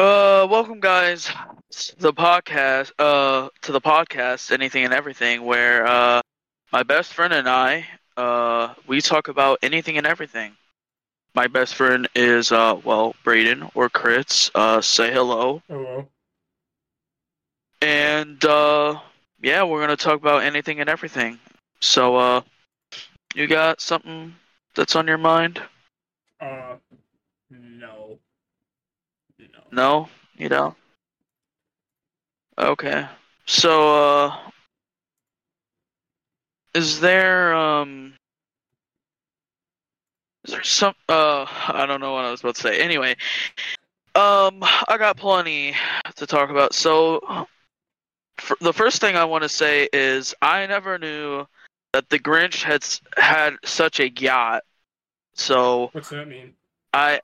Uh, welcome guys to the podcast. Uh, to the podcast, anything and everything, where uh, my best friend and I, uh, we talk about anything and everything. My best friend is uh, well, Braden or Crits. Uh, say hello. Hello. And uh, yeah, we're gonna talk about anything and everything. So, uh, you got something that's on your mind? Uh, no. No. You don't. Okay. So, uh, is there um, is there some uh, I don't know what I was about to say. Anyway, um, I got plenty to talk about. So, the first thing I want to say is I never knew that the Grinch had had such a yacht. So What's that mean? I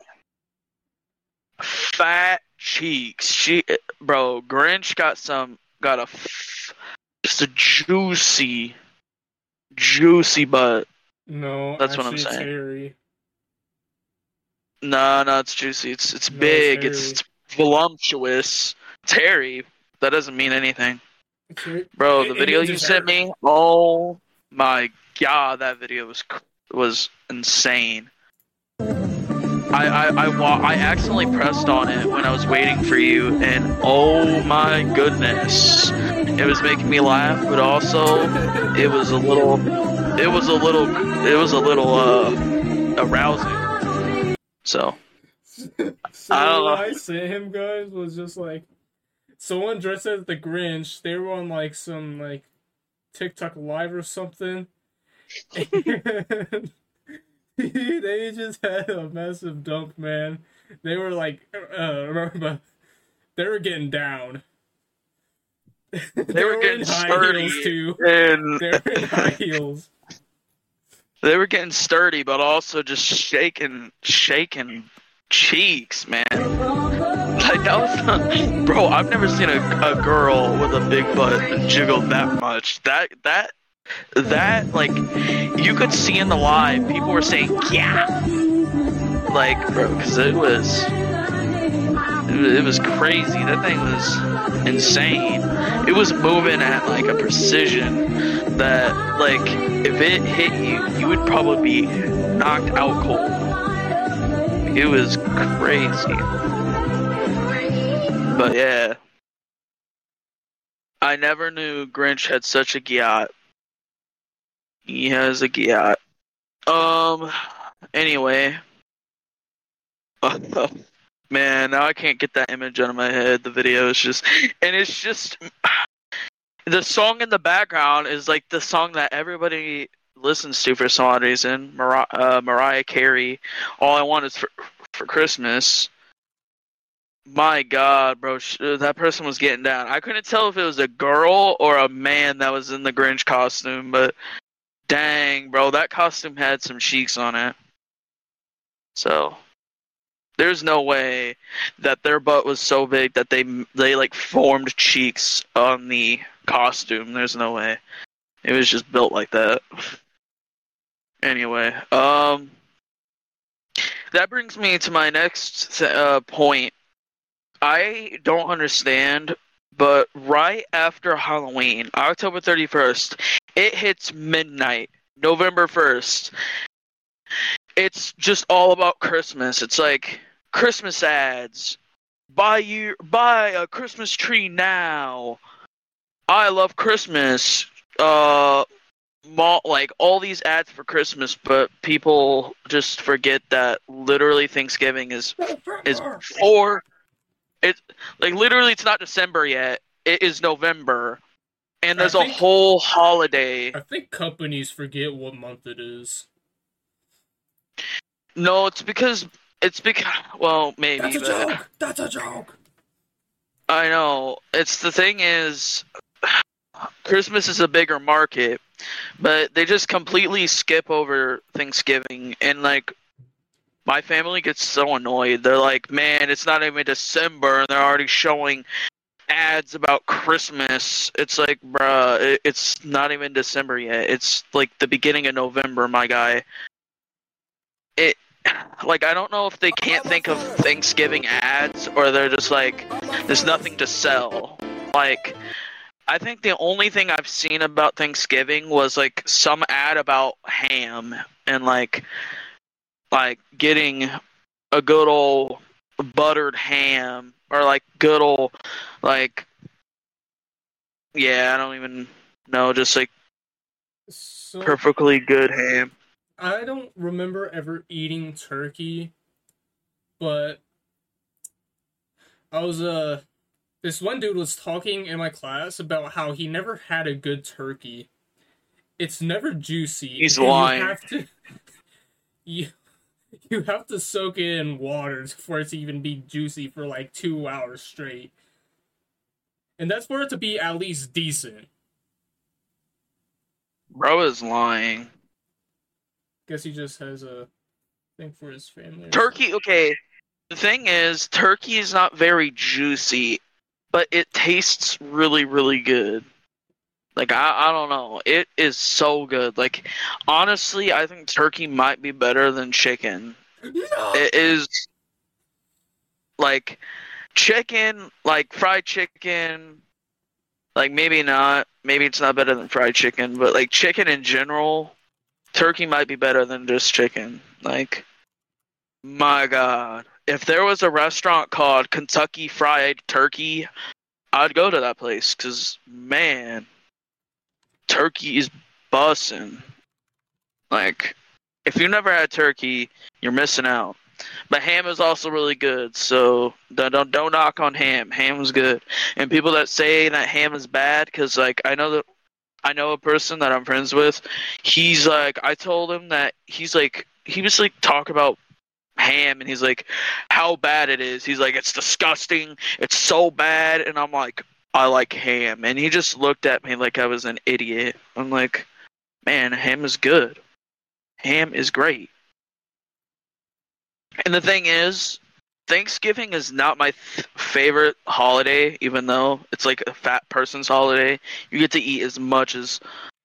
fat cheeks. She, bro, Grinch got some, got a, just a juicy, juicy butt. No, That's what I'm saying. hairy. No, no, it's juicy. It's it's No, big. It's, it's voluptuous. It's hairy. That doesn't mean anything, bro. The it video you sent hairy. me. Oh my god, that video was was insane. I I I, wa- I accidentally pressed on it when I was waiting for you, and oh my goodness, it was making me laugh, but also it was a little, it was a little, it was a little uh arousing. So so I don't know. I sent him, guys, was just like someone dressed as the Grinch. They were on like some like TikTok live or something. They just had a massive dump, man. They were like, uh, remember, they were getting down. they were in getting high sturdy, heels too. and They were in high heels. they were getting sturdy, but also just shaking, shaking cheeks, man. Like that was not, bro. I've never seen a, a girl with a big butt jiggle that much. That that that like you could see in the live. People were saying yeah, like bro, because it was it was- crazy. That thing was insane. It was moving at like a precision that like if it hit you, you would probably be knocked out cold. It was crazy. But yeah. I never knew Grinch had such a yacht. He has a yacht. Um anyway. Man, now I can't get that image out of my head. The video is just and it's just the song in the background is like the song that everybody listens to for some odd reason. Mar- uh, Mariah Carey. All I want is for for Christmas. My God, bro, sh- that person was getting down. I couldn't tell if it was a girl or a man that was in the Grinch costume, but dang, bro, that costume had some cheeks on it. So there's no way that their butt was so big that they they like formed cheeks on the costume. There's no way. It was just built like that. Anyway, um that brings me to my next uh, point. I don't understand, but right after Halloween, October 31st, it hits midnight, November 1st. It's just all about Christmas. It's like Christmas ads. Buy you buy a Christmas tree now. I love Christmas. Uh mall, like all these ads for Christmas, but people just forget that literally Thanksgiving is is four. It's like literally it's not December yet. It is November, and there's a whole holiday. I think companies forget what month it is. No, it's because it's because well maybe. That's a joke. That's a joke. I know. It's the thing is, Christmas is a bigger market, but they just completely skip over Thanksgiving, and like, my family gets so annoyed. They're like, "Man, it's not even December, and they're already showing ads about Christmas." It's like, bruh, it's not even December yet. It's like the beginning of November, my guy. It like I don't know if they can't think of Thanksgiving ads or they're just like there's nothing to sell. Like I think the only thing I've seen about Thanksgiving was like some ad about ham and like like getting a good old buttered ham or like good old like yeah, I don't even know, just like So perfectly good ham. I don't remember ever eating turkey, but I was uh this one dude was talking in my class about how he never had a good turkey. It's never juicy. He's lying. You have to you, you have to soak it in water for it to even be juicy for like two hours straight. And that's for it to be at least decent. Bro is lying. Guess he just has a thing for his family. Turkey, okay. The thing is, turkey is not very juicy, but it tastes really, really good. Like I, I don't know, it is so good. Like honestly, I think turkey might be better than chicken. No! It is like chicken, like fried chicken. Like maybe not, maybe it's not better than fried chicken, but like chicken in general, turkey might be better than just chicken. Like, my God, if there was a restaurant called Kentucky Fried Turkey, I'd go to that place because man, turkey is bussin'. Like, if you never had turkey, you're missing out. But ham is also really good, so don't don't, don't knock on ham. Ham's good, and people that say that ham is bad, because like I know that I know a person that I'm friends with. He's like, I told him that he's like, he was like talk about ham, and he's like, how bad it is. He's like, it's disgusting. It's so bad, and I'm like, I like ham, and he just looked at me like I was an idiot. I'm like, man, ham is good. Ham is great. And the thing is, Thanksgiving is not my th- favorite holiday, even though it's like a fat person's holiday. You get to eat as much as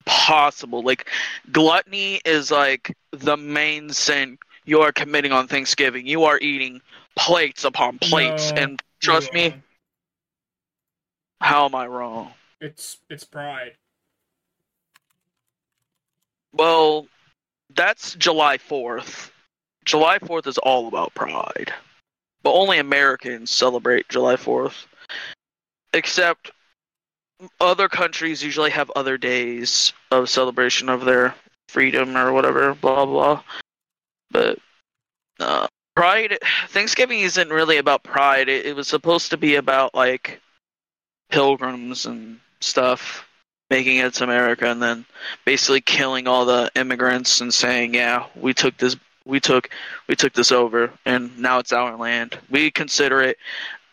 possible. Like, gluttony is like the main sin you are committing on Thanksgiving. You are eating plates upon plates, No, and trust you're me. How am I wrong? It's it's pride. Well, that's July 4th. July 4th is all about pride. But only Americans celebrate July 4th. Except other countries usually have other days of celebration of their freedom or whatever, blah blah. But uh, pride Thanksgiving isn't really about pride. It, it was supposed to be about like pilgrims and stuff making it to America and then basically killing all the immigrants and saying, "Yeah, we took this, we took, we took this over, and now it's our land. We consider it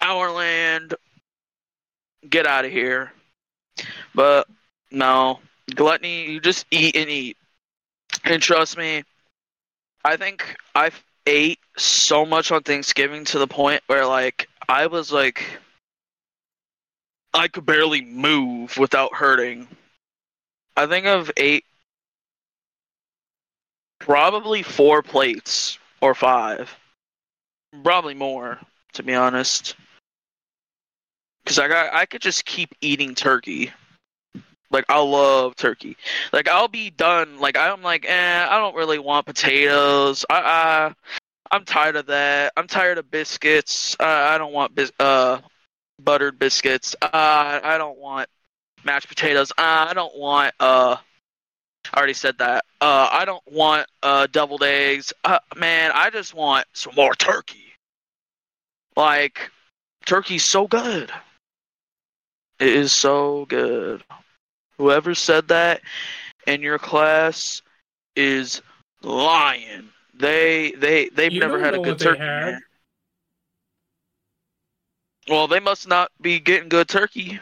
our land. Get out of here." But no, gluttony. You just eat and eat, and trust me, I think I've ate so much on Thanksgiving to the point where like I was like. I could barely move without hurting. I think I've ate probably four plates or five. Probably more, to be honest. Cause I got I could just keep eating turkey. Like I love turkey. Like I'll be done. Like I'm like, eh, I don't really want potatoes. I, I I'm tired of that. I'm tired of biscuits. Uh, I don't want bis- uh buttered biscuits. Uh, I don't want mashed potatoes. Uh, I don't want uh. I already said that. Uh, I don't want uh deviled eggs. Uh, man, I just want some more turkey. Like, turkey's so good. It is so good. Whoever said that in your class is lying. They they they've You never had a good turkey. Well, they must not be getting good turkey.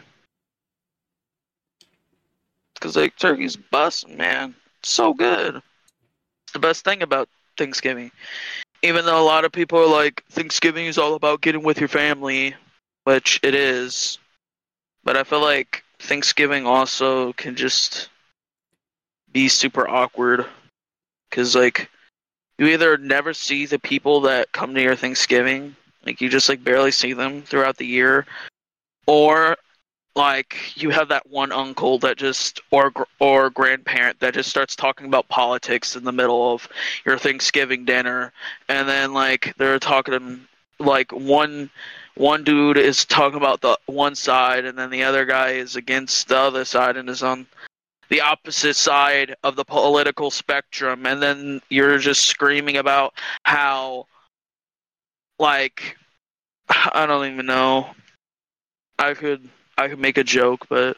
Because like turkey's busting, man. So good. It's the best thing about Thanksgiving. Even though a lot of people are like Thanksgiving is all about getting with your family, which it is. But I feel like Thanksgiving also can just be super awkward. Because like you either never see the people that come to your Thanksgiving, like you just like barely see them throughout the year, or like you have that one uncle that just or or grandparent that just starts talking about politics in the middle of your Thanksgiving dinner, and then like they're talking like one one dude is talking about the one side, and then the other guy is against the other side and is on the opposite side of the political spectrum, and then you're just screaming about how like I don't even know. I could I could make a joke, but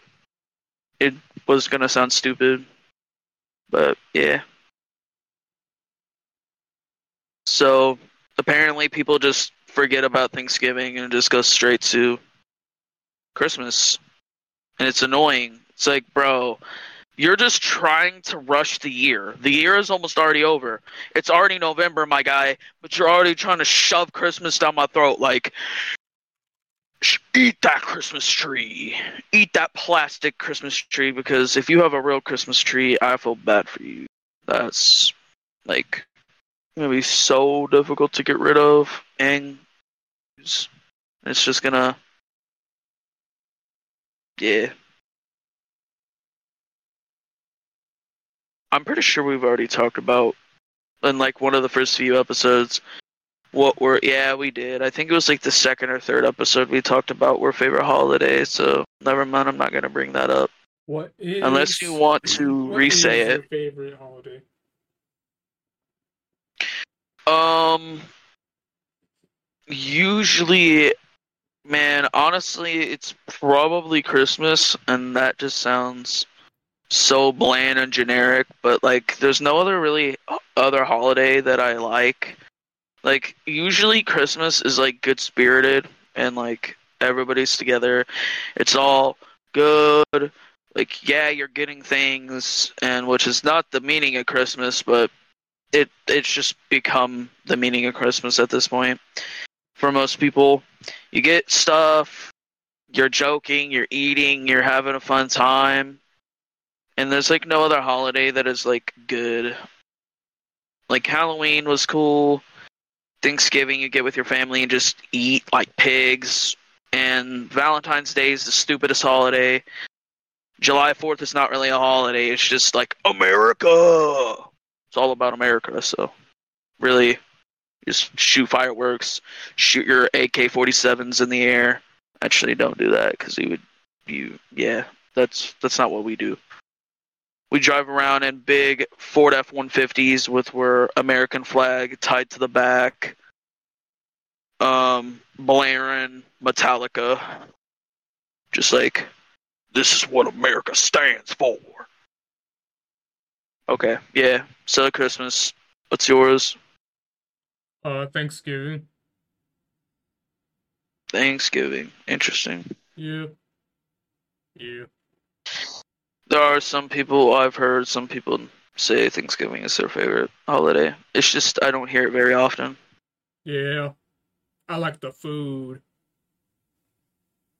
it was gonna sound stupid. But yeah. So apparently people just forget about Thanksgiving and just go straight to Christmas. And it's annoying. It's like, bro, you're just trying to rush the year. The year is almost already over. It's already November, my guy, but you're already trying to shove Christmas down my throat. Like, eat that Christmas tree. Eat that plastic Christmas tree because if you have a real Christmas tree, I feel bad for you. That's like gonna be so difficult to get rid of and. It's just gonna yeah. I'm pretty sure we've already talked about in like one of the first few episodes what were yeah we did. I think it was like the second or third episode we talked about our favorite holiday so never mind i'm not going to bring that up. What is unless you want to what re-say your it favorite holiday? um usually man honestly it's probably christmas and that just sounds so bland and generic but like there's no other really other holiday that i like. Like usually christmas is like good spirited and like everybody's together. It's all good. Like yeah you're getting things and which is not the meaning of christmas but it it's just become the meaning of christmas at this point for most people. You get stuff you're joking you're eating you're having a fun time and there's like no other holiday that is like good like halloween was cool Thanksgiving you get with your family and just eat like pigs. And Valentine's Day is the stupidest holiday. July 4th is not really a holiday. It's just like America. It's all about America. So really, just shoot fireworks, shoot your AK-47s in the air. Actually, don't do that because you would, you yeah, that's that's not what we do. We drive around in big Ford F 150s with our American flag tied to the back, um, blaring Metallica. Just like, this is what America stands for. Okay, yeah. So, Christmas. What's yours? Uh, Thanksgiving. Thanksgiving. Interesting. Yeah. Yeah. There are some people I've heard some people say Thanksgiving is their favorite holiday. It's just I don't hear it very often. Yeah. I like the food.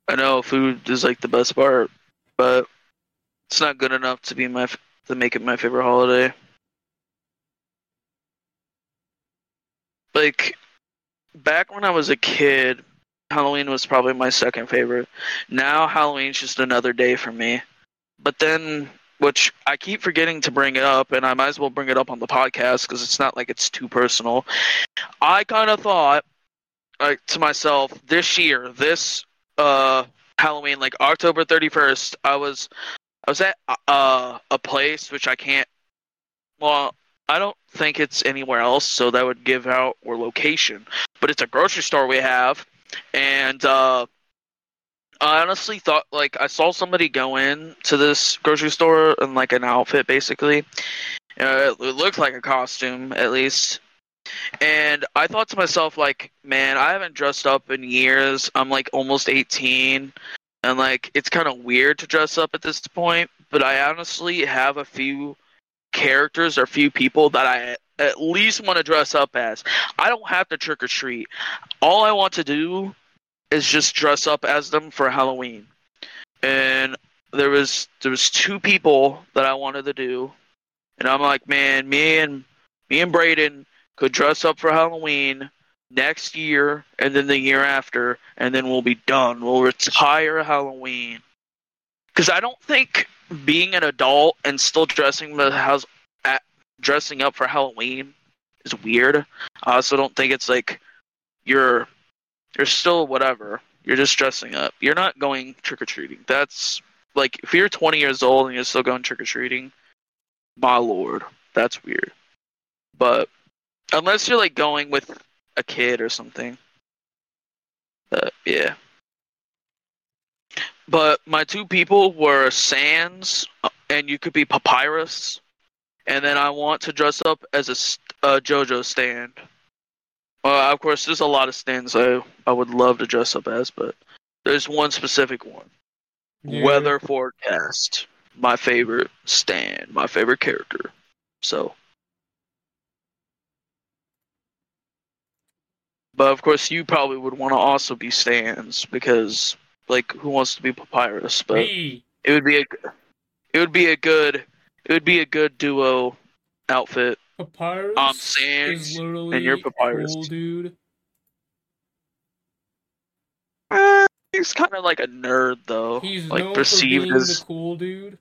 I know food is like the best part, but it's not good enough to be my to make it my favorite holiday. Like back when I was a kid, Halloween was probably my second favorite. Now Halloween's just another day for me. But then which I keep forgetting to bring it up, and I might as well bring it up on the podcast because it's not like it's too personal. I kind of thought, like to myself, this year, this uh Halloween, like October thirty first, I was I was at uh a place which I can't. Well, I don't think it's anywhere else, so that would give out our location. But it's a grocery store we have, and uh I honestly thought like I saw somebody go in to this grocery store in like an outfit basically. Uh, it looked like a costume at least. And I thought to myself like, man, I haven't dressed up in years. I'm like almost 18 and like it's kind of weird to dress up at this point, but I honestly have a few characters or few people that I at least want to dress up as. I don't have to trick or treat. All I want to do is just dress up as them for Halloween. And there was there was two people that I wanted to do, and I'm like, man, me and me and Braden could dress up for Halloween next year and then the year after, and then we'll be done. We'll retire Halloween. Because I don't think being an adult and still dressing the house, at, dressing up for Halloween is weird. I also don't think it's like you're you're still whatever. You're just dressing up. You're not going trick or treating. That's like if you're 20 years old and you're still going trick or treating, my lord, that's weird. But unless you're like going with a kid or something, yeah. But my two people were Sans, uh, and you could be Papyrus, and then I want to dress up as a, a JoJo stand. Uh, of course, there's a lot of stands I I would love to dress up as, but there's one specific one. Yeah. Weather forecast, my favorite stand, my favorite character. So, but of course, you probably would want to also be stands because, like, who wants to be Papyrus? But it would be a, it would be a good, it would be a good duo outfit. Papyrus Um, is Sans literally and you're Papyrus. cool, dude. Eh, He's kind of like a nerd though, He's like perceived as the cool dude.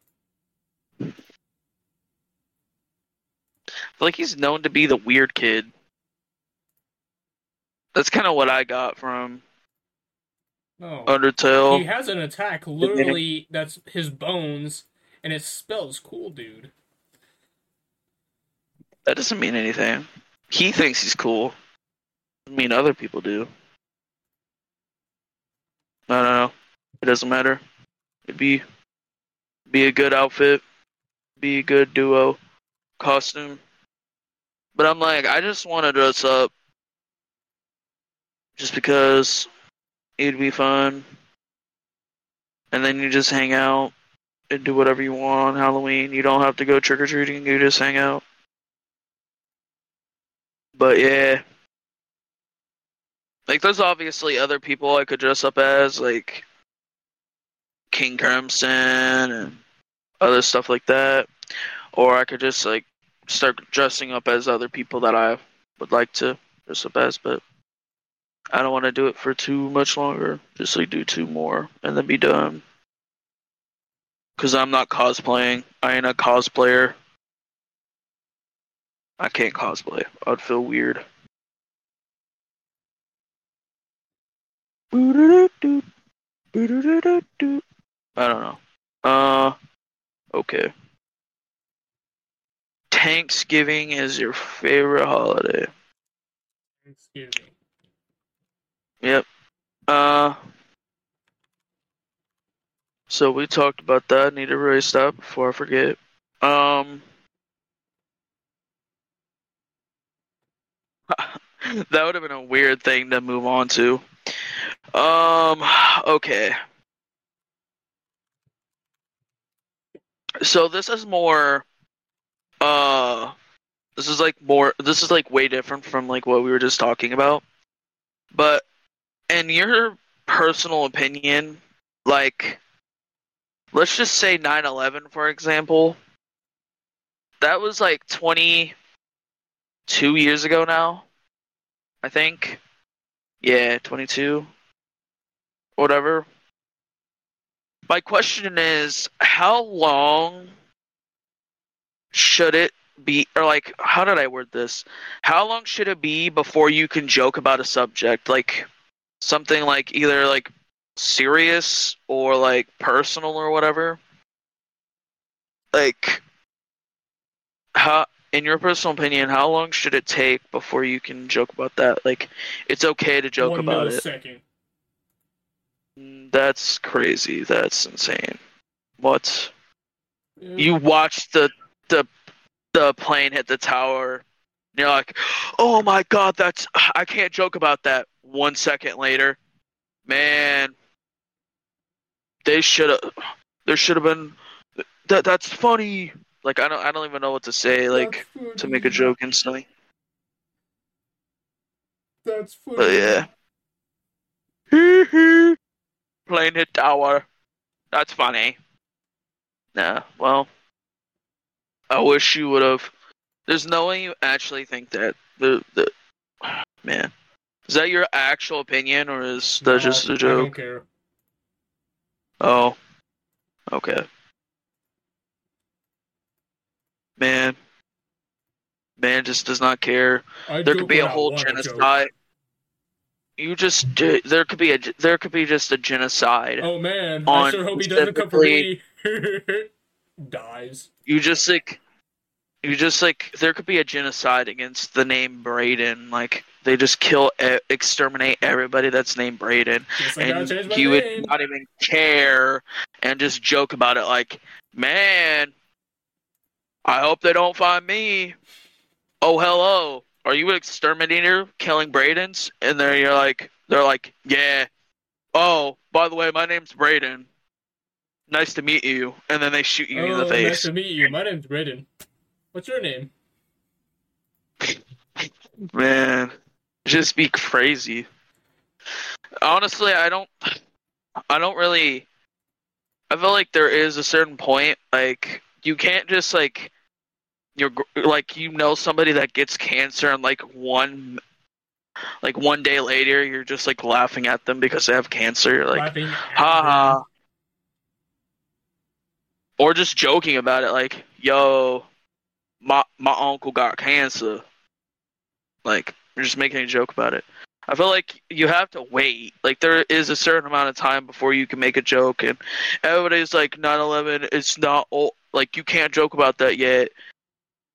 like he's known to be the weird kid. That's kind of what I got from No, Undertale. he has an attack literally that's his bones, and it spells cool dude. That doesn't mean anything. He thinks he's cool. I mean, other people do. I don't know. It doesn't matter. It'd be be a good outfit, be a good duo costume. But I'm like, I just want to dress up just because it'd be fun. And then you just hang out and do whatever you want on Halloween. You don't have to go trick or treating. You just hang out. But yeah. Like there's obviously other people I could dress up as, like King Crimson and other stuff like that. Or I could just like start dressing up as other people that I would like to dress up as, but I don't want to do it for too much longer. Just like do two more and then be done. Cause I'm not cosplaying. I ain't a cosplayer. I can't cosplay. I'd feel weird. I don't know. Uh, okay. Thanksgiving is your favorite holiday. Thanksgiving. Yep. Uh. So we talked about that. Need to erase that before I forget. Um. that would have been a weird thing to move on to. Um. Okay. So this is more. Uh. This is like more. This is like way different from like what we were just talking about. But in your personal opinion, like, let's just say 9 11, for example, that was like 22 years ago now, I think. Yeah, 22. Whatever. My question is how long should it be, or like, how did I word this? How long should it be before you can joke about a subject? Like, something like either like serious or like personal or whatever like how in your personal opinion how long should it take before you can joke about that? Like it's okay to joke One about it. millisecond. Mm, that's crazy. That's insane. What? Yeah. you watched the the the plane hit the tower and you're like oh my god that's i can't joke about that. One second later man they should have there should have been that that's funny like i don't i don't even know what to say like to make a joke instantly That's funny. but yeah plane hit tower that's funny nah well i wish you would have There's no way you actually think that the the man. Is that your actual opinion or is that Nah, just a I don't joke? care. Oh. Okay. Man. Man just does not care. I There could be a whole genocide. You just do- there could be a there could be just a genocide. Oh man, I sure hope he doesn't come for me. Dies. You just like you just like there could be a genocide against the name Braden. Like they just kill e- exterminate everybody that's named Braden. And you name. would not even care and just joke about it like, man, I hope they don't find me. Oh, hello. Are you an exterminator killing Bradens? And then you're like, they're like, yeah. Oh, by the way, my name's Braden. Nice to meet you. And then they shoot you oh, in the oh, face. nice to meet you. My name's Braden. What's your name? Man, just be crazy. Honestly, I don't. I don't really. I feel like there is a certain point, like you can't just like, you're like you know somebody that gets cancer and like one, like one day later you're just like laughing at them because they have cancer, You're like Laughing. at ha ha, or just joking about it, like yo, my my uncle got cancer. Like you're just making a joke about it. I feel like you have to wait. Like there is a certain amount of time before you can make a joke, and everybody's like 9/11. It's not old. Like you can't joke about that yet.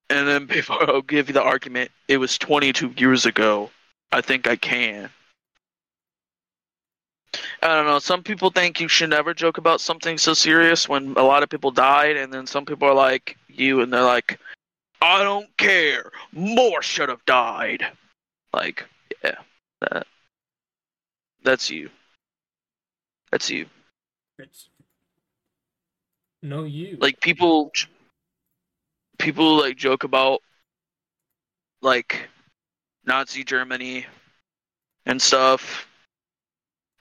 And then people will give you the argument. It was 22 years ago. I think I can. I don't know. Some people think you should never joke about something so serious when a lot of people died, and then some people are like you, and they're like, "I don't care. More should have died." Like, yeah, that that's you. That's you. It's... No, you. Like people, people like joke about like Nazi Germany and stuff,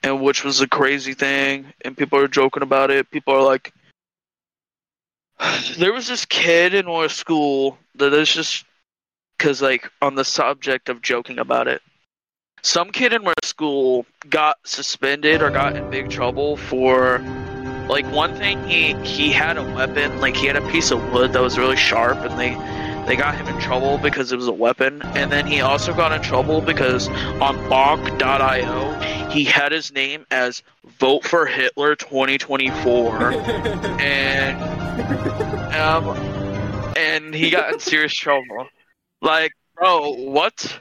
and which was a crazy thing, and people are joking about it. People are like, there was this kid in our school that is just because like on the subject of joking about it. Some kid in our school got suspended or got in big trouble for like one thing he he had a weapon like he had a piece of wood that was really sharp and they they got him in trouble because it was a weapon. And then he also got in trouble because on bonk.io he had his name as vote for hitler 2024 and um and he got in serious trouble. Like bro what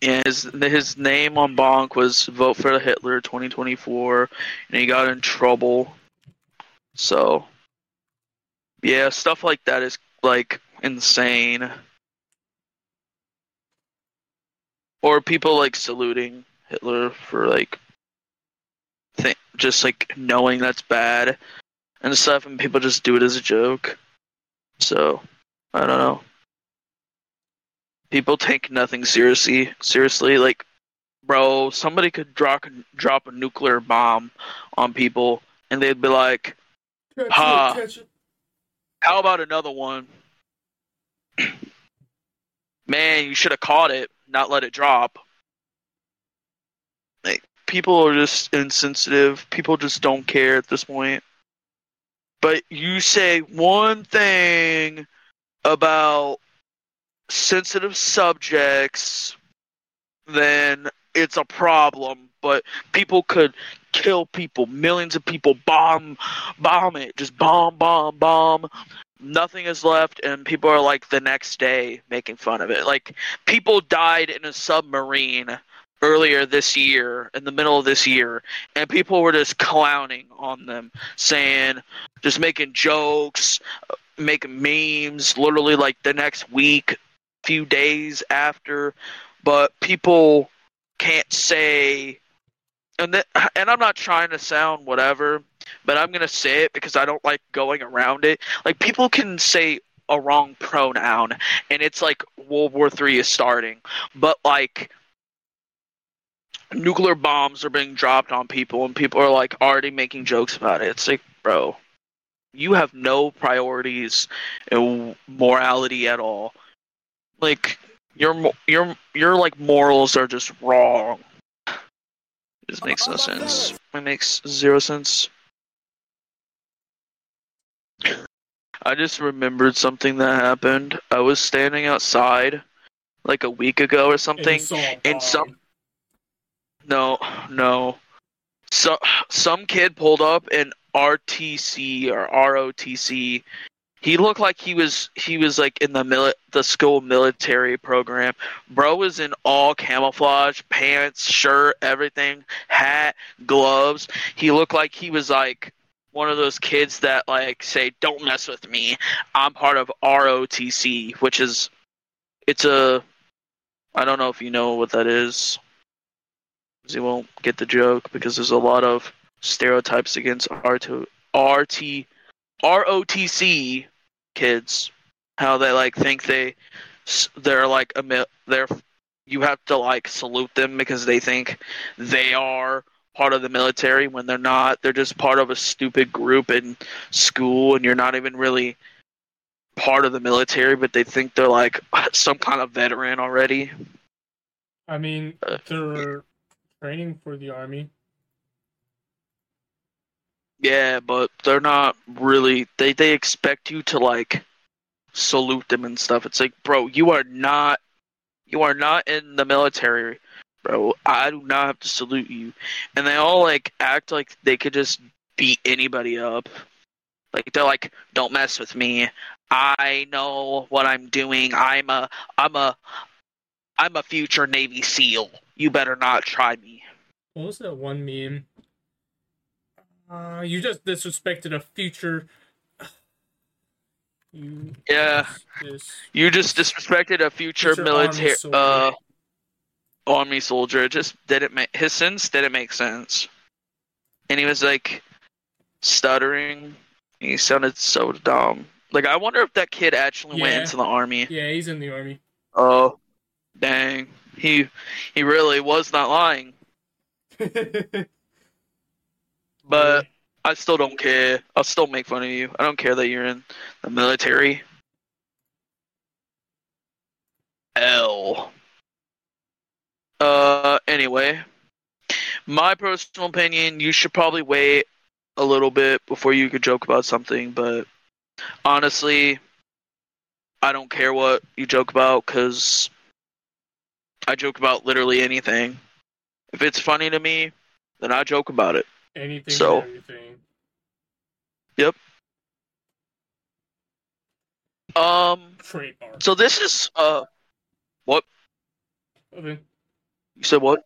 yeah, his his name on Bonk was "Vote for Hitler 2024," and he got in trouble. So, yeah, stuff like that is like insane. Or people like saluting Hitler for like, th- just like knowing that's bad and stuff, and people just do it as a joke. So, I don't know people take nothing seriously. Seriously, like, bro, somebody could drop drop a nuclear bomb on people, and they'd be like, Ha. catch it. "How about another one?" Man, you should have caught it, not let it drop. Like, people are just insensitive. People just don't care at this point. But you say one thing about sensitive subjects, then it's a problem. But people could kill people, millions of people, bomb, bomb it, just bomb, bomb, bomb. Nothing is left, and people are like the next day making fun of it. Like people died in a submarine earlier this year, in the middle of this year, and people were just clowning on them, saying, just making jokes, making memes. Literally, like the next week, few days after, but people can't say and and I'm not trying to sound whatever, but I'm gonna say it because I don't like going around it. Like people can say a wrong pronoun, and it's like World War Three is starting, but like nuclear bombs are being dropped on people, and people are like already making jokes about it. It's like, bro, you have no priorities and morality at all. Like your your your like morals are just wrong. It just makes no sense. It makes zero sense. I just remembered something that happened. I was standing outside like a week ago or something. you saw a and some- No, no. So some kid pulled up in RTC or ROTC. He looked like he was he was like in the mili- the school military program. Bro was in all camouflage, pants, shirt, everything, hat, gloves. He looked like he was like one of those kids that like say don't mess with me. I'm part of ROTC, which is it's a I don't know if you know what that is. You won't get the joke because there's a lot of stereotypes against R2, RT, ROTC kids. How they like think they they're like a mil- they're you have to like salute them because they think they are part of the military when they're not. They're just part of a stupid group in school and you're not even really part of the military, but they think they're like some kind of veteran already. I mean, Uh, they're training for the army. Yeah, but they're not really. They they expect you to like salute them and stuff. It's like, bro, you are not. You are not in the military, bro. I do not have to salute you. And they all like act like they could just beat anybody up. Like they're like, don't mess with me. I know what I'm doing. I'm a I'm a I'm a future Navy SEAL. You better not try me. What was that one meme? Uh, you just disrespected a future. You. Yeah. This, You just disrespected a future, Future military army soldier. uh army soldier. It just didn't make his sentence didn't make sense. And he was like stuttering. He sounded so dumb. Like I wonder if that kid actually went into the army. yeah, he's in the army. Oh dang. He he really was not lying. But I still don't care. I'll still make fun of you. I don't care that you're in the military. L. Uh, anyway, my personal opinion, you should probably wait a little bit before you could joke about something, but honestly, I don't care what you joke about because I joke about literally anything. If it's funny to me, then I joke about it. Anything So- and everything. Um, Trademark. so this is uh, what? Okay. you said what?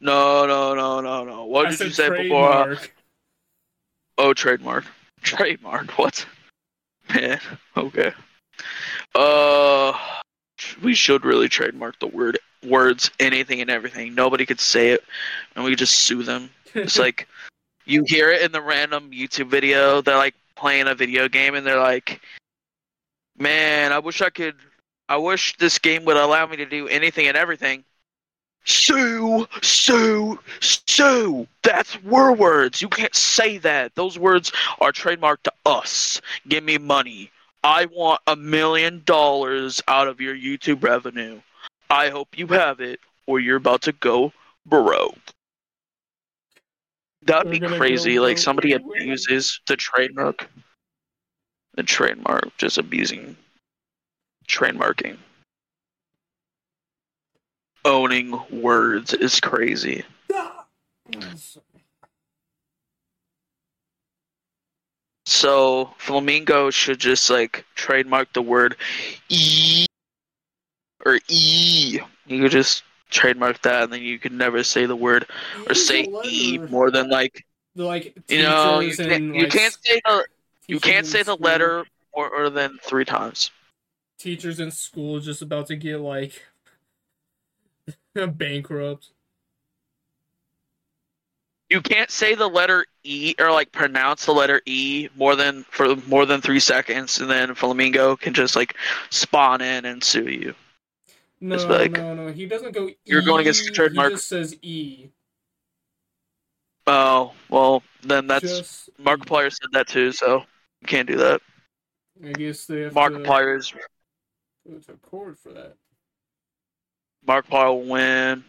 No, no, no, no, no. What I did you say before? uh. Oh, trademark. Trademark. What? Man. Okay. Uh, we should really trademark the word words anything and everything. Nobody could say it, and we just sue them. It's like you hear it in the random YouTube video. They're like playing a video game, and they're like, "Man, I wish I could. I wish this game would allow me to do anything and everything." Sue, sue, sue. That's were words. You can't say that. Those words are trademarked to us. Give me money. I want a million dollars out of your YouTube revenue. I hope you have it, or you're about to go broke. That'd be crazy. Like somebody abuses the trademark. The trademark, just abusing trademarking. Owning words is crazy. So Flamingo should just like trademark the word E or E. You could just trademark that and then you could never say the word or say E more than like like you know you can't, and, you like, can't say the you can't say the letter more, more than three times. Teachers in school just about to get like bankrupt. You can't say the letter E or like pronounce the letter E more than for more than three seconds, and then Flamingo can just like spawn in and sue you. No, like, no, no. He doesn't go. you're going against trademark. He just says E. Oh well, then that's just Markiplier said that too. So You can't do that. I guess they have Markiplier is to to court for that. Markiplier will win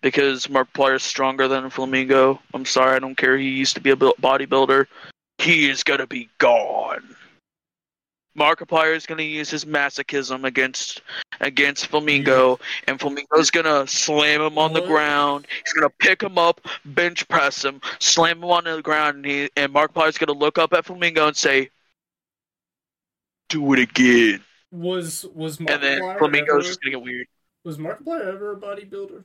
because Markiplier is stronger than Flamingo. I'm sorry, I don't care. He used to be a bodybuilder. He is gonna be gone. Markiplier is gonna use his masochism against against Flamingo, and Flamingo's gonna slam him on the ground. He's gonna pick him up, bench press him, slam him on the ground, and, he, and Markiplier's gonna look up at Flamingo and say, "Do it again." Was was Mark And then Markiplier Flamingo's ever, just gonna get weird. was Markiplier ever a bodybuilder?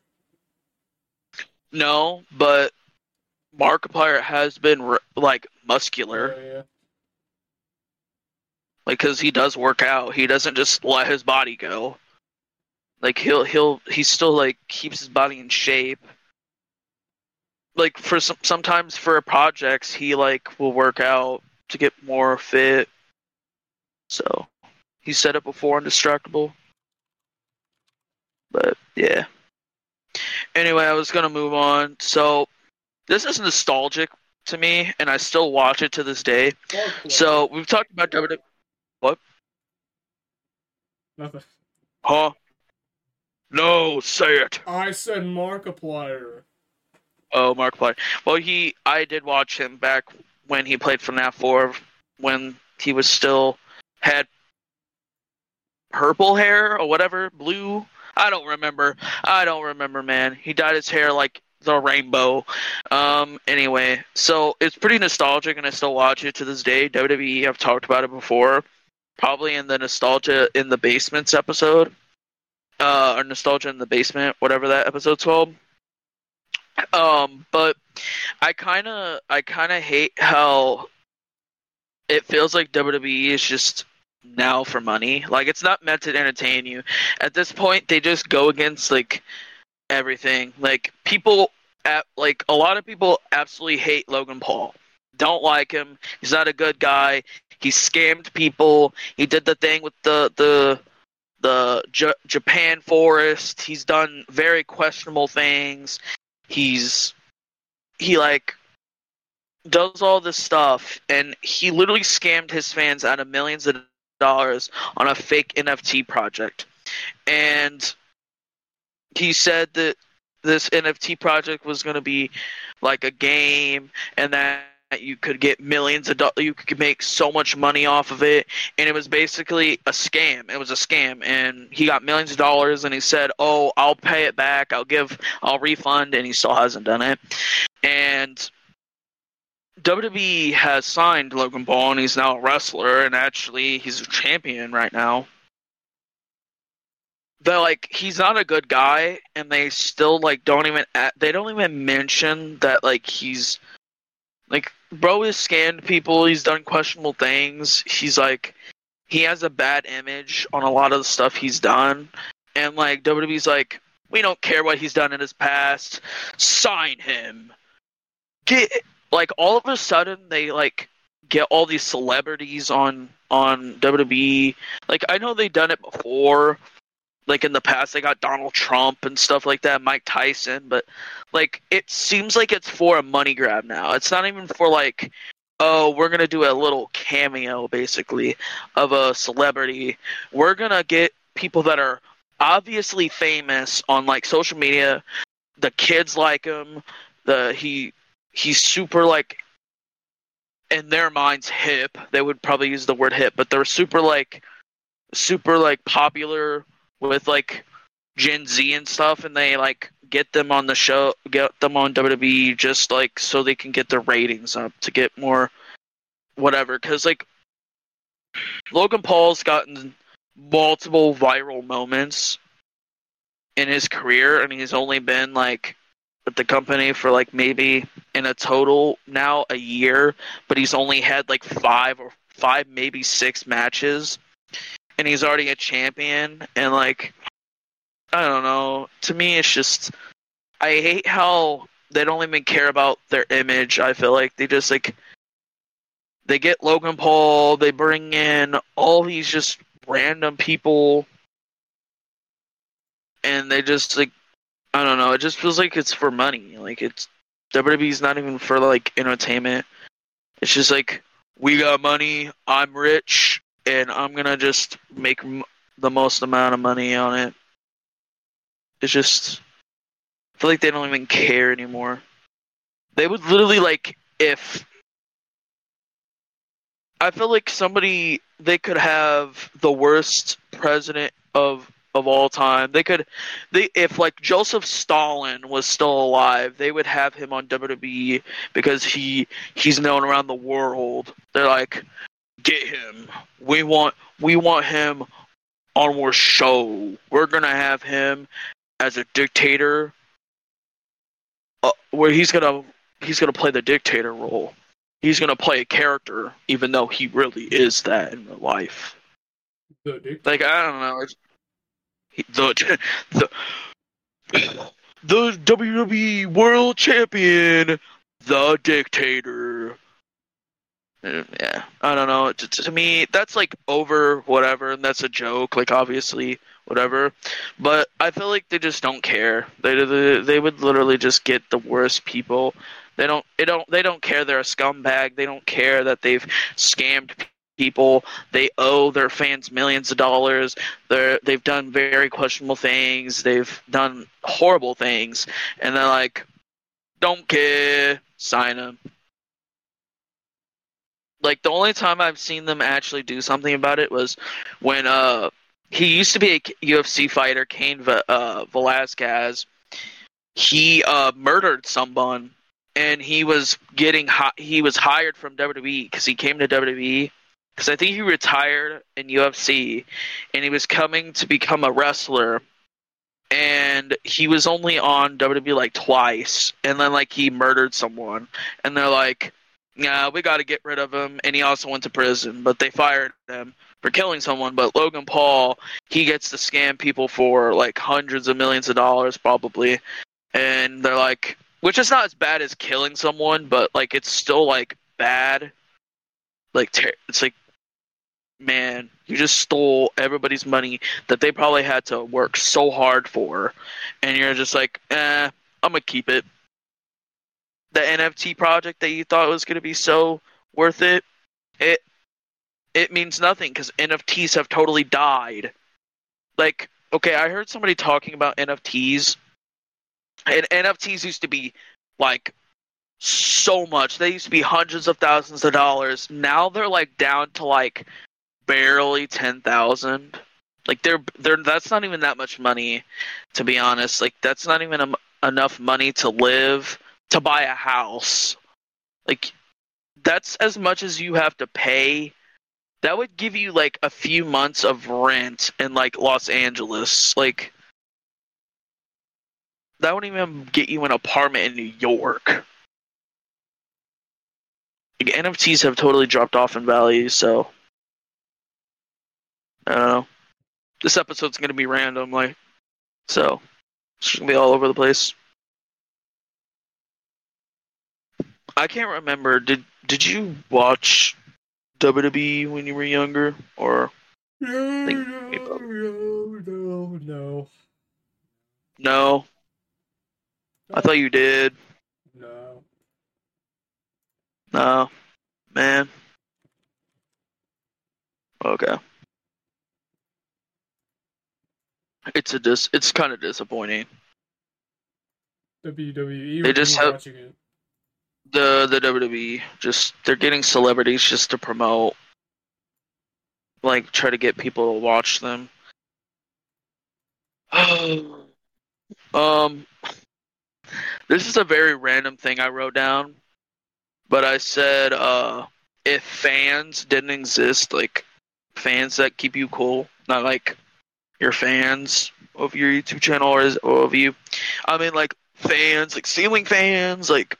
No, but Markiplier has been like muscular, Oh, yeah. Like because he does work out. He doesn't just let his body go. Like he'll he'll he still like keeps his body in shape. Like for some sometimes for projects he like will work out to get more fit. So he said it before Indestructible. But yeah. Anyway, I was gonna move on. So this is nostalgic to me, and I still watch it to this day. So we've talked about WWE. Nothing. Huh? No, say it. I said Markiplier. Oh, Markiplier. Well, he, I did watch him back when he played FNAF 4, when he was still had purple hair or whatever, blue. I don't remember. I don't remember, man. He dyed his hair like the rainbow. Um. Anyway, so it's pretty nostalgic, and I still watch it to this day. WWE. I've talked about it before, probably in the nostalgia in the basements episode, uh, or nostalgia in the basement, whatever that episode's called. Um, but I kind of, I kind of hate how it feels like WWE is just now for money. Like it's not meant to entertain you. At this point, they just go against like everything. Like people at like a lot of people absolutely hate Logan Paul. Don't like him. He's not a good guy. He scammed people. He did the thing with the the the J- Japan forest. He's done very questionable things. He's he like does all this stuff and he literally scammed his fans out of millions of dollars on a fake NFT project. And he said that this NFT project was going to be like a game and that you could get millions of dollars you could make so much money off of it. And it was basically a scam. It was a scam. And he got millions of dollars and he said oh i'll pay it back. I'll give i'll refund. And he still hasn't done it. And WWE has signed Logan Paul and he's now a wrestler and actually he's a champion right now. They're like he's not a good guy and they still like don't even they don't even mention that like he's like bro has scanned people, he's done questionable things. He's like he has a bad image on a lot of the stuff he's done and like WWE's like we don't care what he's done in his past. Sign him. Get like all of a sudden they like get all these celebrities on on WWE. Like I know they've done it before. Like in the past they got Donald Trump and stuff like that, Mike Tyson, but like it seems like it's for a money grab now. It's not even for like oh, we're going to do a little cameo basically of a celebrity. We're going to get people that are obviously famous on like social media. The kids like him. The he he's super like in their minds hip. They would probably use the word hip, but they're super like super like popular with like Gen Z and stuff, and they like get them on the show, get them on WWE just like so they can get their ratings up to get more whatever. Because like Logan Paul's gotten multiple viral moments in his career, and he's only been like with the company for like maybe in a total now a year, but he's only had like five or five, maybe six matches, and he's already a champion. And like, I don't know. To me, it's just I hate how they don't even care about their image. I feel like they just like they get Logan Paul, they bring in all these just random people, and they just like I don't know. It just feels like it's for money. Like it's WWE's not even for like entertainment. It's just like we got money. I'm rich, and I'm gonna just make m- the most amount of money on it. It's just, I feel like they don't even care anymore. They would literally like if I feel like somebody they could have the worst president of of all time. They could they if like Joseph Stalin was still alive, they would have him on WWE because he he's known around the world. They're like get him. We want we want him on our show. We're going to have him as a dictator uh, where he's going to he's to play the dictator role. He's going to play a character even though he really is that in real life. Like I don't know. It's, he, the the the WWE World Champion, the Dictator. Uh, Yeah, I don't know. To, to me, that's like over whatever, and that's a joke. Like obviously, whatever. But I feel like they just don't care. They they, they would literally just get the worst people. They don't. They don't. They don't care. They're a scumbag. They don't care that they've scammed people. They owe their fans millions of dollars. They're they've done very questionable things. They've done horrible things, and they're like, don't care. Sign them. Like the only time I've seen them actually do something about it was when uh he used to be a UFC fighter, Cain uh, Velasquez. He uh murdered someone, and he was getting hi- he was hired from WWE because he came to WWE because I think he retired in UFC, and he was coming to become a wrestler. And he was only on WWE like twice, and then like he murdered someone, and they're like, "Yeah, we got to get rid of him." And he also went to prison, but they fired him for killing someone. But Logan Paul, he gets to scam people for like hundreds of millions of dollars, probably, and they're like, which is not as bad as killing someone, but like it's still like bad. Like ter- it's like, man, you just stole everybody's money that they probably had to work so hard for, and you're just like, eh, I'm gonna keep it. The NFT project that you thought was gonna be so worth it, it it means nothing because NFTs have totally died. Like, okay, I heard somebody talking about NFTs, and NFTs used to be like so much. They used to be hundreds of thousands of dollars. Now they're like down to like barely ten thousand. Like they're they're that's not even that much money, to be honest. Like that's not even em- enough money to live to buy a house. Like that's as much as you have to pay. That would give you like a few months of rent in like Los Angeles. Like that wouldn't even get you an apartment in New York. Like, NFTs have totally dropped off in value, so I don't know. This episode's gonna be random, like so it's gonna be all over the place. I can't remember. Did did you watch WWE when you were younger, or No, Think- no, no, no, no? I thought you did. no. No, man. Okay. It's a dis. It's kind of disappointing. WWE. They just have- watching it? The the WWE just they're getting celebrities just to promote, like try to get people to watch them. um, this is a very random thing I wrote down, but I said uh if fans didn't exist, like fans that keep you cool, not like your fans of your YouTube channel or or of you. I mean like fans, like ceiling fans, like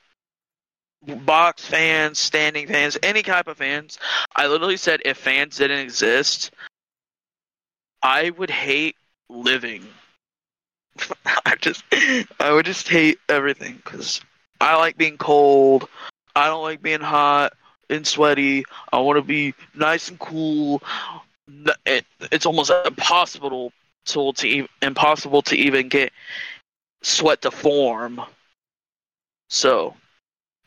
box fans, standing fans, any type of fans. I literally said if fans didn't exist, I would hate living. I just, I would just hate everything because I like being cold. I don't like being hot and sweaty. I want to be nice and cool. It, it's almost impossible to, to impossible to even get sweat to form. So,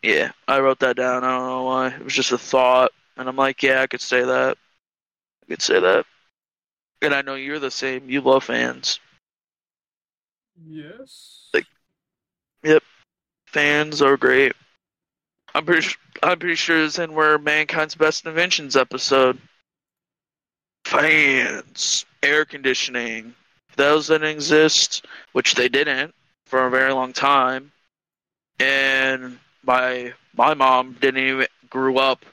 yeah, I wrote that down. I don't know why. It was just a thought. And I'm like, yeah, I could say that. I could say that. And I know you're the same. You love fans. Yes. Like- yep. Fans are great. I'm pretty. Sure, I'm pretty sure it's in where mankind's best inventions episode. Fans, air conditioning. If those didn't exist, which they didn't for a very long time, and my my mom didn't even grew up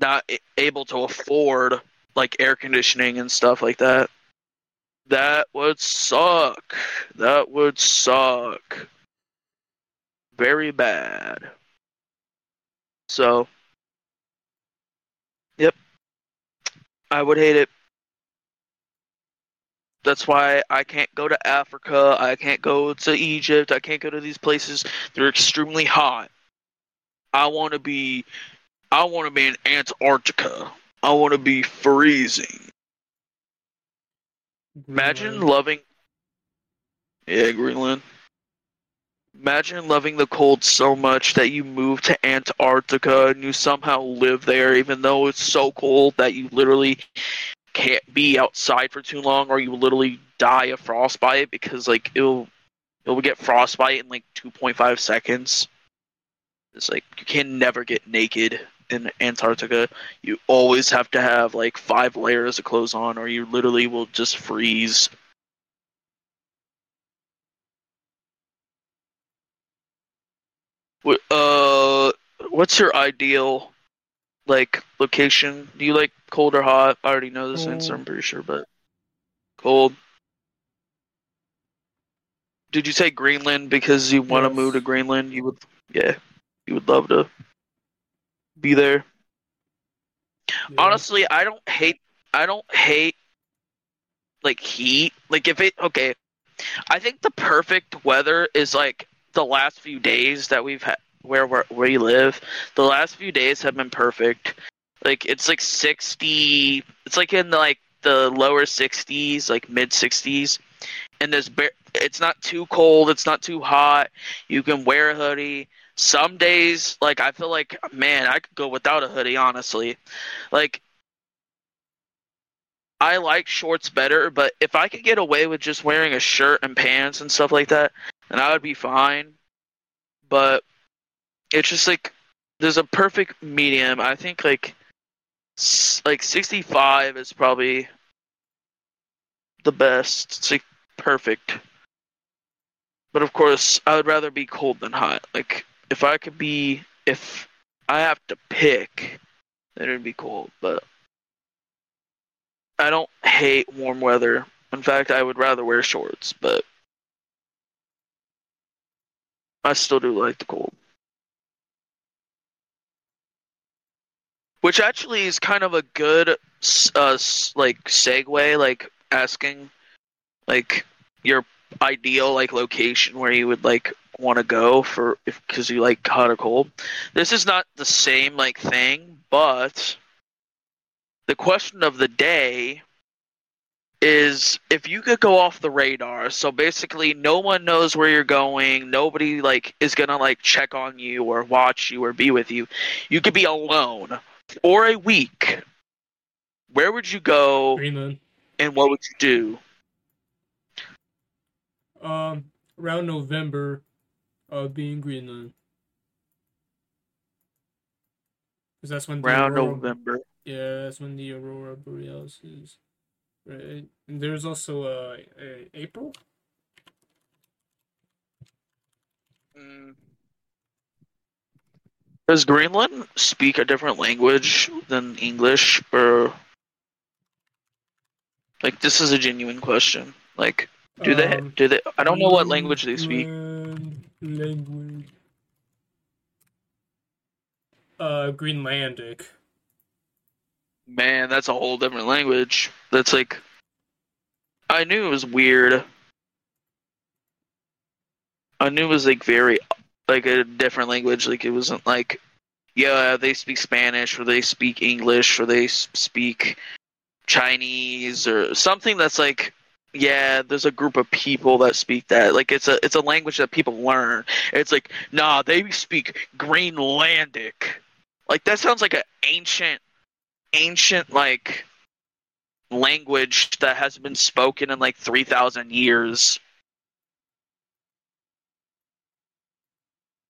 not able to afford like air conditioning and stuff like that. That would suck. That would suck. Very bad. So, yep. I would hate it. That's why I can't go to Africa. I can't go to Egypt. I can't go to these places. They're extremely hot. I want to be I want to be in Antarctica. I want to be freezing. Imagine Greenland. loving Yeah, Greenland. Imagine loving the cold so much that you move to Antarctica and you somehow live there even though it's so cold that you literally can't be outside for too long or you literally die of frostbite because like it'll it'll get frostbite in like 2.5 seconds. It's like you can never get naked in Antarctica. You always have to have like five layers of clothes on or you literally will just freeze. Uh, what's your ideal like location? Do you like cold or hot? I already know this answer. I'm pretty sure, but cold. Did you say Greenland because you want to move to Greenland? You would, yeah, you would love to be there. Yeah. Honestly, I don't hate. I don't hate like heat. Like if it okay, I think the perfect weather is like the last few days that we've had where you live. The last few days have been perfect. Like it's like sixty. It's like in like the lower sixties, like mid sixties, and there's ba- it's not too cold. It's not too hot. You can wear a hoodie. Some days, like I feel like man, I could go without a hoodie. Honestly, like I like shorts better, but if I could get away with just wearing a shirt and pants and stuff like that, then I would be fine. But it's just like there's a perfect medium. I think like like 65 is probably the best. It's like perfect. But of course, I would rather be cold than hot. Like if I could be if I have to pick, then it'd be cold, but I don't hate warm weather. In fact, I would rather wear shorts, but I still do like the cold. Which actually is kind of a good uh, like segue, like asking like your ideal like location where you would like want to go for if because you like hot or cold. This is not the same like thing, but the question of the day is if you could go off the radar so basically no one knows where you're going nobody like is gonna like check on you or watch you or be with you you could be alone for a week where would you go Greenland. and what would you do Um, around November, I'll be in Greenland. Because that's when the around aurora, november Yeah, that's when the aurora borealis is. Right. And there's also uh, a April. Mm. Does greenland speak a different language than english or like this is a genuine question like do they Um, do they i don't know what language they speak Language. Uh, Greenlandic. Man, that's a whole different language. That's like I knew it was weird. I knew it was like very like a different language. Like it wasn't like yeah, they speak Spanish or they speak English or they speak Chinese or something that's like yeah, there's a group of people that speak that. Like it's a it's a language that people learn. It's like nah, they speak Greenlandic Like that sounds like an ancient, ancient like language that has been spoken in like three thousand years.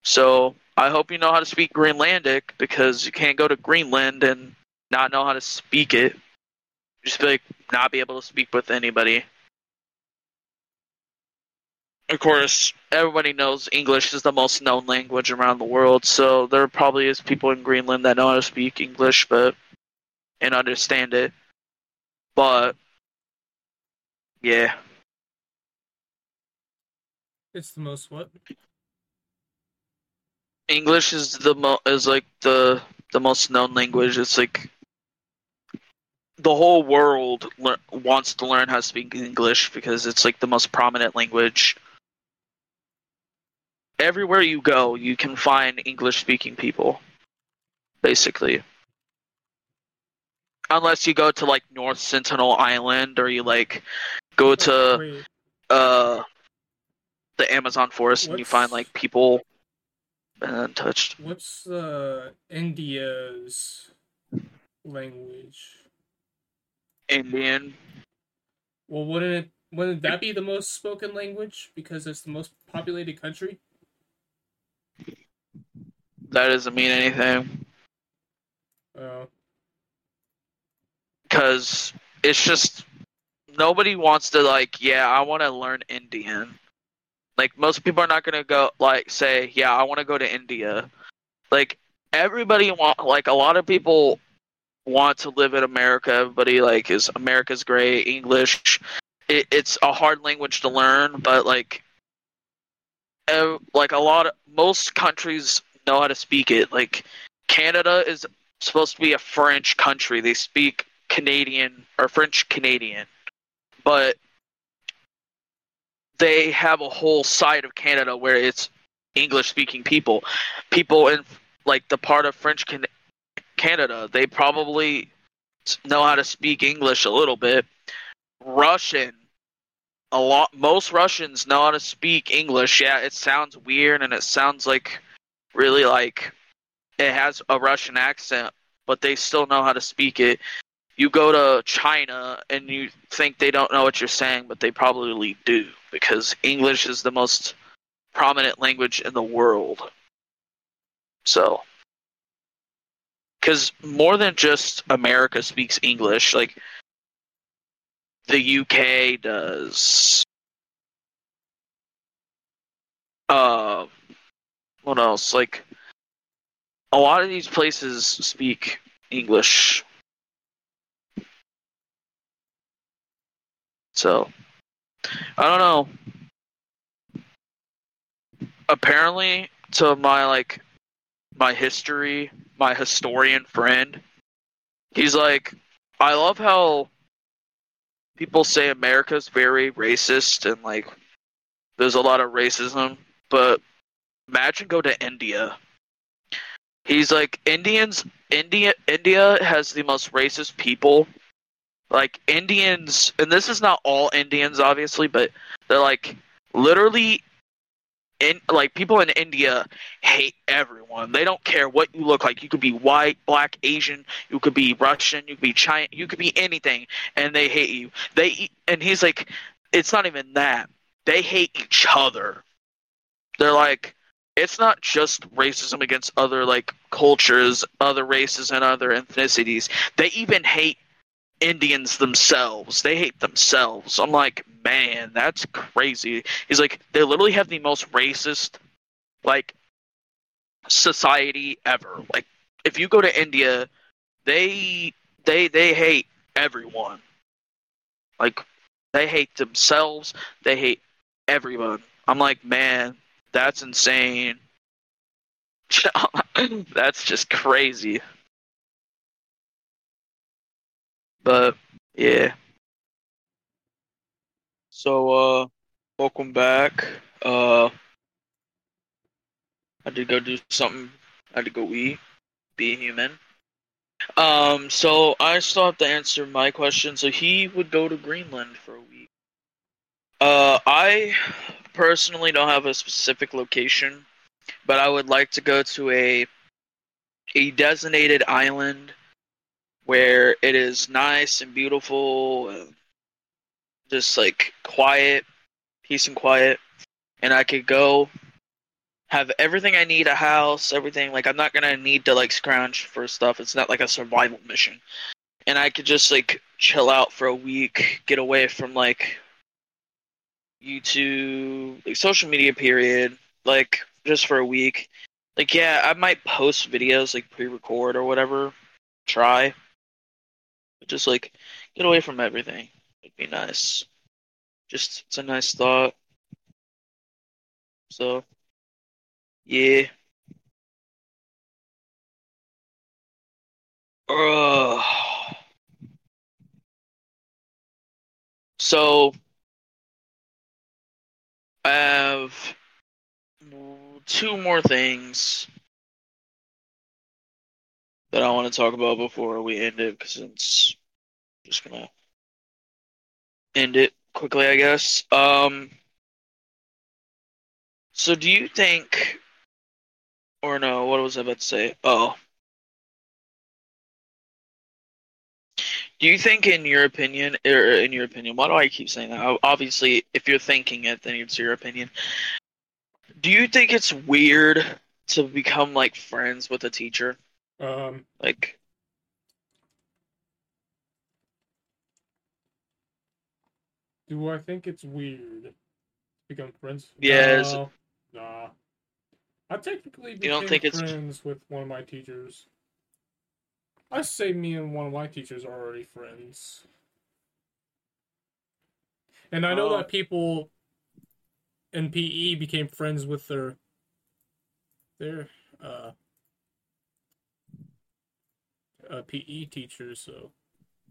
So I hope you know how to speak Greenlandic because you can't go to Greenland and not know how to speak it. Just be like not be able to speak with anybody. Of course, everybody knows English is the most known language around the world, so there probably is people in Greenland that know how to speak English, but and understand it. But yeah, It's the most what? English is the mo- is like the the most known language. It's like the whole world le- wants to learn how to speak English because it's like the most prominent language. Everywhere you go, you can find English speaking people. Basically. Unless you go to like North Sentinel Island or you like go to Wait, uh the Amazon forest and you find like people untouched. what's uh India's language? Indian. Well, wouldn't it wouldn't that be the most spoken language because it's the most populated country? That doesn't mean anything Oh, because it's just nobody wants to like. Yeah, I want to learn Indian. Like most people are not gonna go like say, yeah, I want to go to India. Like everybody want like a lot of people want to live in America. Everybody like is America's great. English, it, it's a hard language to learn, but like, ev- like a lot of most countries know how to speak it. Like Canada is supposed to be a French country. They speak Canadian or French Canadian, but they have a whole side of Canada where it's English speaking people. People in like the part of French can- Canada, they probably know how to speak English a little bit. Russian, a lot. Most Russians know how to speak English. Yeah, it sounds weird and it sounds like really like it has a Russian accent, but they still know how to speak it. You go to China and you think they don't know what you're saying, but they probably do because English is the most prominent language in the world. So, because more than just America speaks English, like the UK does. Uh, what else? Like a lot of these places speak English. So, I don't know. Apparently, to my like my history, my historian friend, he's like, I love how people say America's very racist and like there's a lot of racism, but imagine go to India. He's like Indians India India has the most racist people. Like Indians and this is not all Indians obviously, but they're like literally in like people in India hate everyone. They don't care what you look like. You could be white, black, Asian, you could be Russian, you could be China, you could be anything and they hate you. They and he's like it's not even that. They hate each other. They're like it's not just racism against other like cultures, other races and other ethnicities. They even hate Indians themselves. They hate themselves. I'm like, man, that's crazy. He's like, they literally have the most racist like society ever. Like if you go to India, they they they hate everyone. Like they hate themselves, they hate everyone. I'm like, man, that's insane. that's just crazy. But yeah. So uh welcome back. Uh I did go do something. I had to go eat. Be human. Um so I still have to answer my question. So he would go to Greenland for a week. Uh I personally don't have a specific location, but I would like to go to a a designated island where it is nice and beautiful, and just like quiet, peace and quiet, and I could go have everything I need a house, everything like I'm not gonna need to like scrounge for stuff. It's not like a survival mission. And I could just like chill out for a week, get away from like YouTube, like social media period, like just for a week. Like yeah, I might post videos like pre-record or whatever, try. Just like get away from everything. It'd be nice. Just it's a nice thought. So yeah. Ugh. So I have two more things that I want to talk about before we end it because it's just gonna end it quickly, I guess. Um, so do you think, or no? What was I about to say? Oh, do you think, in your opinion, or in your opinion, why do I keep saying that? Obviously, if you're thinking it, then it's your opinion. Do you think it's weird to become like friends with a teacher? Um, Like, do I think it's weird to become friends? Yeah, No, nah. I technically became You don't think it's- friends with one of my teachers. I say me and one of my teachers are already friends. And I know Oh. that people in PE became friends with their their uh, uh PE teachers, so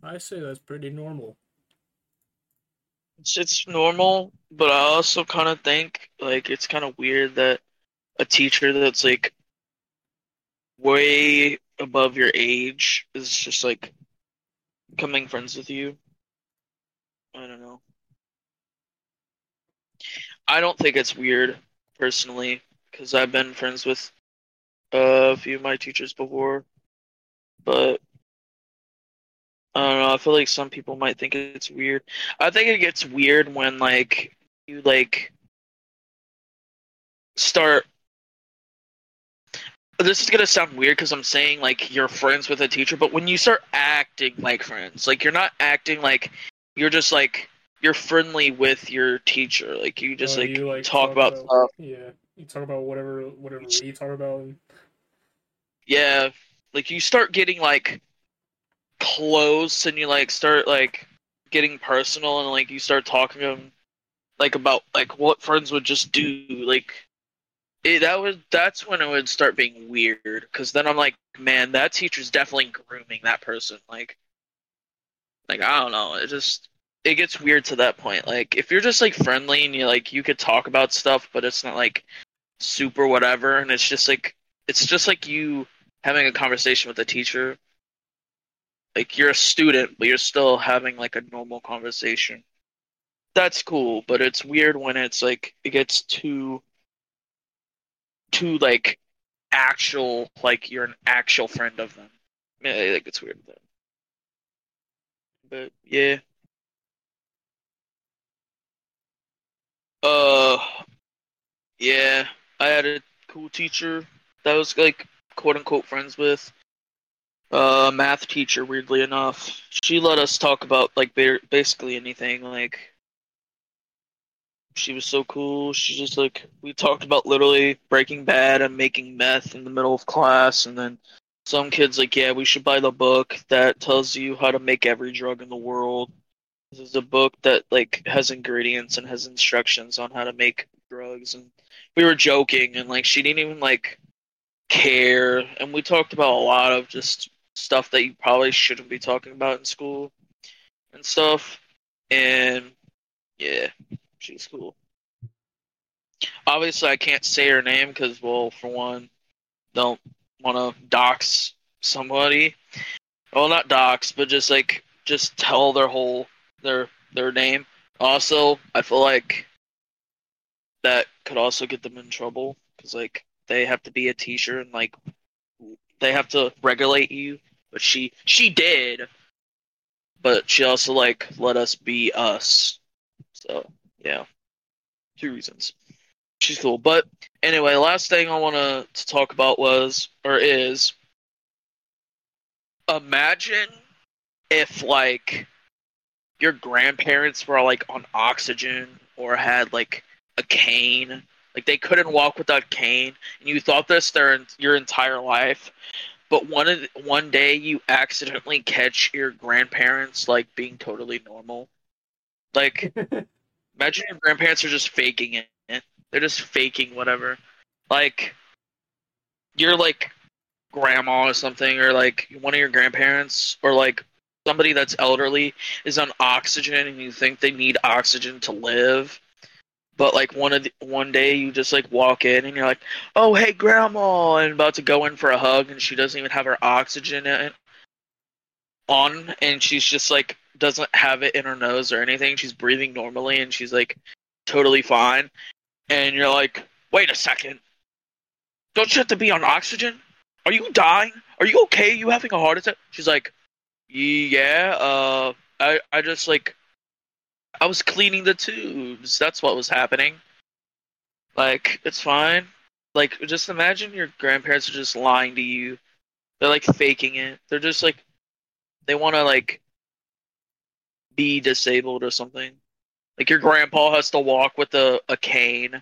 I say that's pretty normal. It's, it's normal, but I also kind of think like it's kind of weird that a teacher that's like way above your age is just like becoming friends with you. I don't know. I don't think it's weird personally because I've been friends with uh, a few of my teachers before, but I don't know. I feel like some people might think it's weird. I think it gets weird when like you like start. This is gonna sound weird because I'm saying like you're friends with a teacher, but when you start acting like friends, like you're not acting like you're just like you're friendly with your teacher, like you just Uh, like, you, talk, about, stuff. Yeah, you talk about whatever whatever we talk about. Yeah, like you start getting like close and you like start like getting personal and like you start talking to them like about like what friends would just do like it, that was that's when it would start being weird because then I'm like man that teacher's definitely grooming that person like like I don't know it just it gets weird to that point like if you're just like friendly and you like you could talk about stuff but it's not like super whatever and it's just like it's just like you having a conversation with a teacher like you're a student but you're still having like a normal conversation. That's cool but it's weird when it's like it gets too too like actual like you're an actual friend of them. Yeah, think it's weird but yeah. Uh yeah i had a cool teacher that was like quote unquote friends with uh math teacher weirdly enough. She let us talk about like ba- basically anything like she was so cool. She just like we talked about literally breaking bad and making meth in the middle of class and then some kids like yeah we should buy the book that tells you how to make every drug in the world. This is a book that like has ingredients and has instructions on how to make drugs. And we were joking and like she didn't even like care. And we talked about a lot of just stuff that you probably shouldn't be talking about in school and stuff. And yeah she's cool. Obviously i can't say her name because well for one don't want to dox somebody. Well not dox but just like just tell their whole their their name. Also i feel like that could also get them in trouble because like they have to be a teacher and like they have to regulate you, but she she did. But she also like let us be us. So yeah, two reasons. She's cool. But anyway, last thing I want to talk about was or is imagine if like your grandparents were like on oxygen or had like a cane like they couldn't walk without cane and you thought this their your entire life but one of the, one day you accidentally catch your grandparents like being totally normal. Like imagine your grandparents are just faking it. They're just faking whatever. Like you're like grandma or something or like one of your grandparents or like somebody that's elderly is on oxygen and you think they need oxygen to live but like one of the, one day you just like walk in and you're like oh hey grandma and about to go in for a hug and she doesn't even have her oxygen in, on and she's just like doesn't have it in her nose or anything she's breathing normally and she's like totally fine and you're like wait a second don't you have to be on oxygen are you dying? Are you okay? Are you having a heart attack? She's like, yeah, uh, I, I just like, I was cleaning the tubes. That's what was happening. Like, it's fine. Like, just imagine your grandparents are just lying to you. They're like faking it. They're just like, they want to like be disabled or something. Like your grandpa has to walk with a, a cane,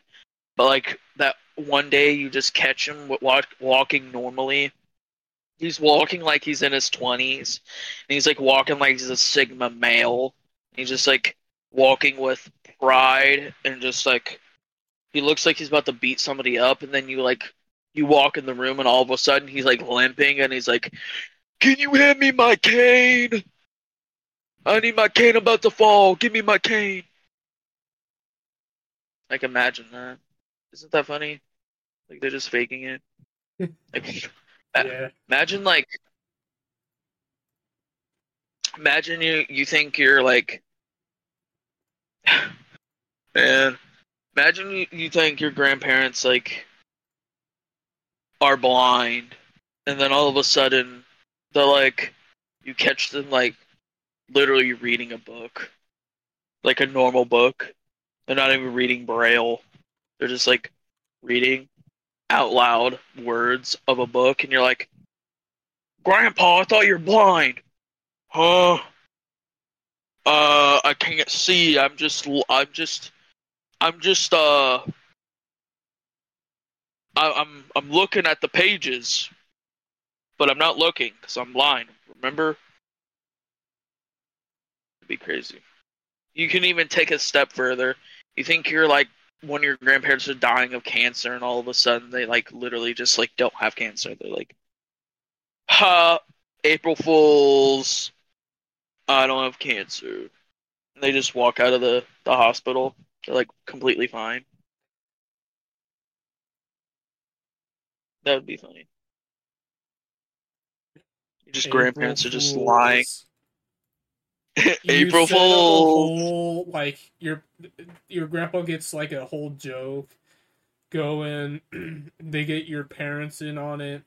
but like that one day you just catch him walk, walking normally. He's walking like he's in his twenties, and he's like walking like he's a sigma male. He's just like walking with pride and just like he looks like he's about to beat somebody up, and then you like you walk in the room, and all of a sudden he's like limping, and he's like, "Can you hand me my cane? I need my cane. I'm about to fall. Give me my cane." Like imagine that. Isn't that funny? Like they're just faking it. Like, Yeah. imagine like, imagine you you think you're like, man. Imagine you, you think your grandparents like are blind, and then all of a sudden they're like, you catch them like literally reading a book, like a normal book. They're not even reading braille. They're just like reading out loud words of a book, and you're like, Grandpa, I thought you're blind. Huh? Uh, I can't see. I'm just, I'm just, I'm just, uh, I, I'm, I'm looking at the pages, but I'm not looking because I'm blind. Remember? It'd be crazy. You can even take a step further. You think you're like one of your grandparents are dying of cancer and all of a sudden they like literally just like don't have cancer they're like ha april fools i don't have cancer and they just walk out of the, the hospital they're like completely fine that would be funny just April grandparents are just Fools. lying april set up a fools like your your grandpa gets like a whole joke going. they get your parents in on it.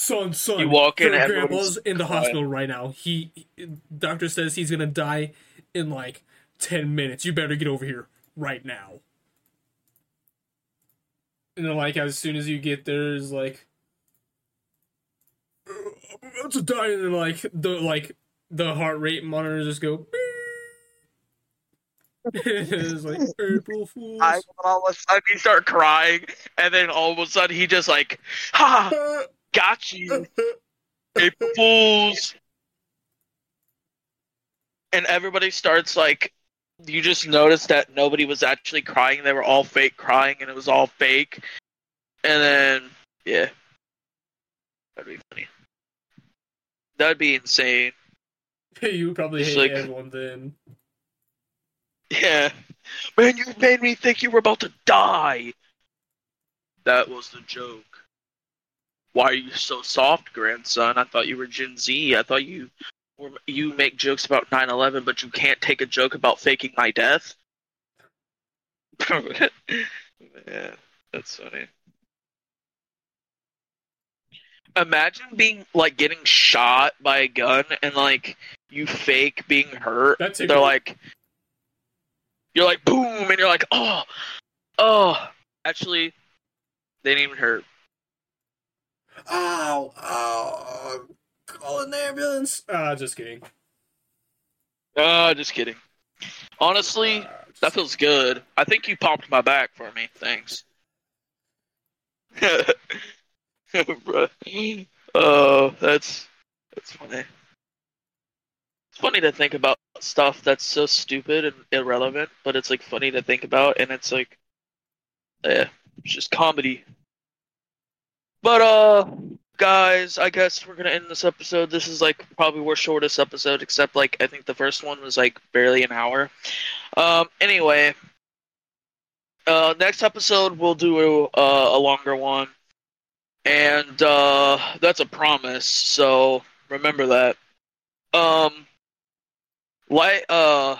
Son, son, You walk in, grandpa's in the hospital right now. He, doctor says he's gonna die in like ten minutes. You better get over here right now. And then, like, as soon as you get there, is like, "Uh, I'm about to die, and then like the like the heart rate monitors just go. it's like April Fools. I, all of a sudden he start crying and then all of a sudden he just like ha got you April Fools. And everybody starts like, you just notice that nobody was actually crying. They were all fake crying and it was all fake. And then, yeah. That'd be funny. That'd be insane. you probably It's hate like- everyone then. Yeah. Man, you made me think you were about to die. That was the joke. Why are you so soft, grandson? I thought you were Gen Z. I thought you were, you make jokes about 9/11, but you can't take a joke about faking my death. yeah, that's funny. imagine being like getting shot by a gun and like you fake being hurt. That's They're like, you're like boom, and you're like, oh, oh. Actually, they didn't even hurt. Ow! Ow! Call an ambulance. Ah, just kidding. Uh, just kidding. Honestly, Ah, just- that feels good. I think you popped my back for me. Thanks. Oh, that's that's funny. It's funny to think about stuff that's so stupid and irrelevant, but it's like funny to think about, and it's like, yeah, it's just comedy. But uh, guys, I guess we're gonna end this episode. This is like probably our shortest episode, except like I think the first one was like barely an hour. Um, anyway, uh, next episode we'll do a, a longer one, and uh, that's a promise. So remember that. Um, like uh,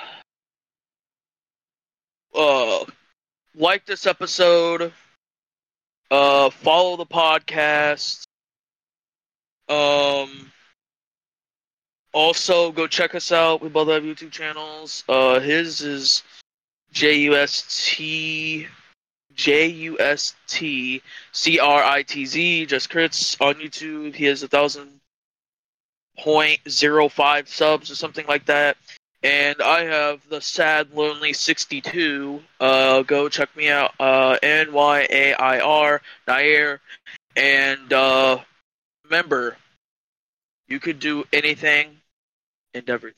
uh, like this episode. Uh, follow the podcast. Um. Also, go check us out. We both have YouTube channels. Uh, his is J U S T J U S T C R I T Z. Just crits on YouTube. He has a thousand point zero five subs or something like that. And I have the sad lonely sixty two. Uh, go check me out. Uh, N Y A I R Nair. And uh, remember, you could do anything and everything.